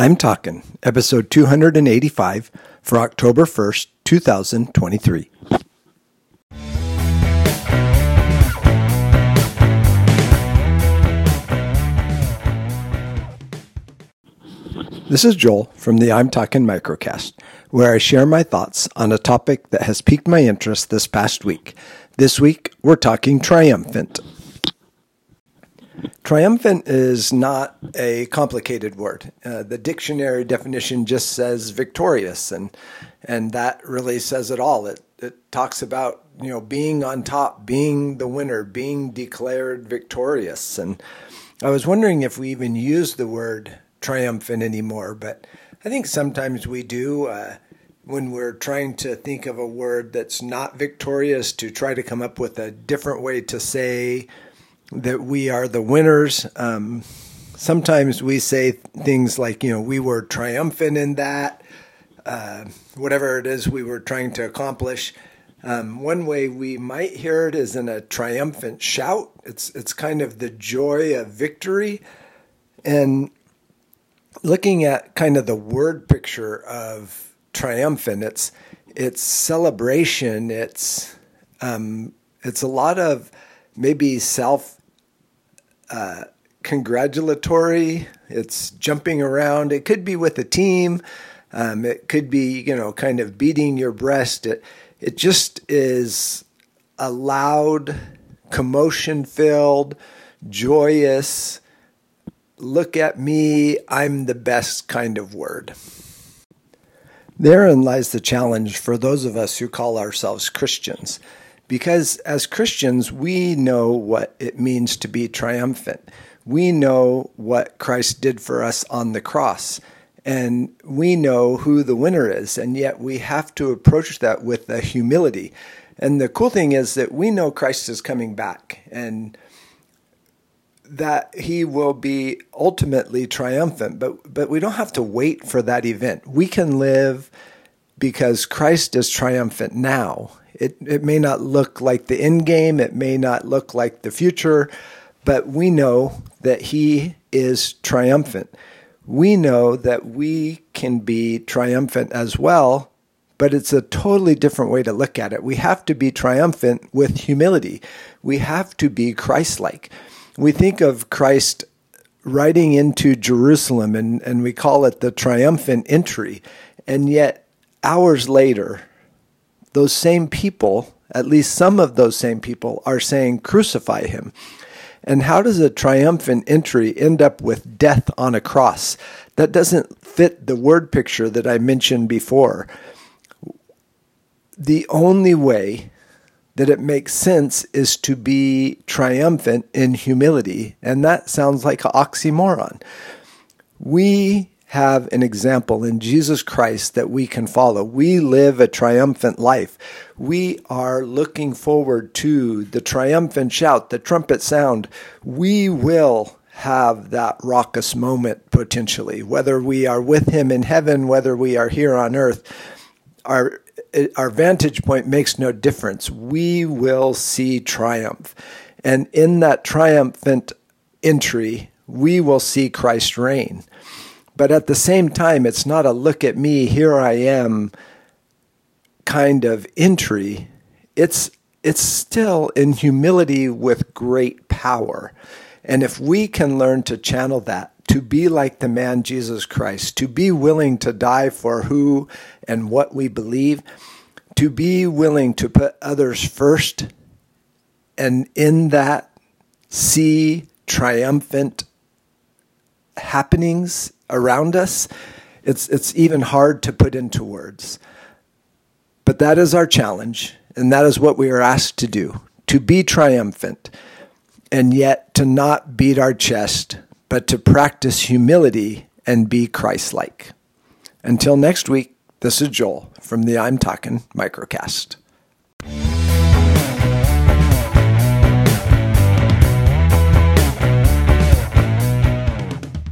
I'm Talkin, episode 285 for October 1st, 2023. This is Joel from the I'm Talkin Microcast, where I share my thoughts on a topic that has piqued my interest this past week. This week, we're talking triumphant. Triumphant is not a complicated word. Uh, the dictionary definition just says victorious, and and that really says it all. It it talks about you know being on top, being the winner, being declared victorious. And I was wondering if we even use the word triumphant anymore, but I think sometimes we do. Uh, when we're trying to think of a word that's not victorious, to try to come up with a different way to say that we are the winners. Um, sometimes we say things like, you know, we were triumphant in that, uh, whatever it is we were trying to accomplish. Um, one way we might hear it is in a triumphant shout. It's it's kind of the joy of victory, and looking at kind of the word picture of triumphant, it's it's celebration. It's um, it's a lot of maybe self uh, congratulatory. It's jumping around. It could be with a team. Um, it could be, you know, kind of beating your breast. It, it just is a loud, commotion filled, joyous, look at me, I'm the best kind of word. Therein lies the challenge for those of us who call ourselves Christians. Because as Christians, we know what it means to be triumphant. We know what Christ did for us on the cross, and we know who the winner is. And yet we have to approach that with a humility. And the cool thing is that we know Christ is coming back and that he will be ultimately triumphant, but, but we don't have to wait for that event. We can live because Christ is triumphant now it, it may not look like the end game, it may not look like the future, but we know that He is triumphant. We know that we can be triumphant as well, but it's a totally different way to look at it. We have to be triumphant with humility, we have to be Christ like. We think of Christ riding into Jerusalem and, and we call it the triumphant entry. And yet, hours later, those same people, at least some of those same people, are saying, Crucify him. And how does a triumphant entry end up with death on a cross? That doesn't fit the word picture that I mentioned before. The only way that it makes sense is to be triumphant in humility. And that sounds like an oxymoron. We have an example in Jesus Christ that we can follow. We live a triumphant life. We are looking forward to the triumphant shout, the trumpet sound. We will have that raucous moment potentially, whether we are with Him in heaven, whether we are here on earth. Our our vantage point makes no difference. We will see triumph. And in that triumphant entry, we will see Christ reign. But at the same time, it's not a look at me, here I am kind of entry. It's it's still in humility with great power. And if we can learn to channel that, to be like the man Jesus Christ, to be willing to die for who and what we believe, to be willing to put others first, and in that see triumphant happenings around us, it's, it's even hard to put into words. But that is our challenge, and that is what we are asked to do to be triumphant, and yet to not beat our chest, but to practice humility and be Christ like. Until next week, this is Joel from the I'm Talkin Microcast.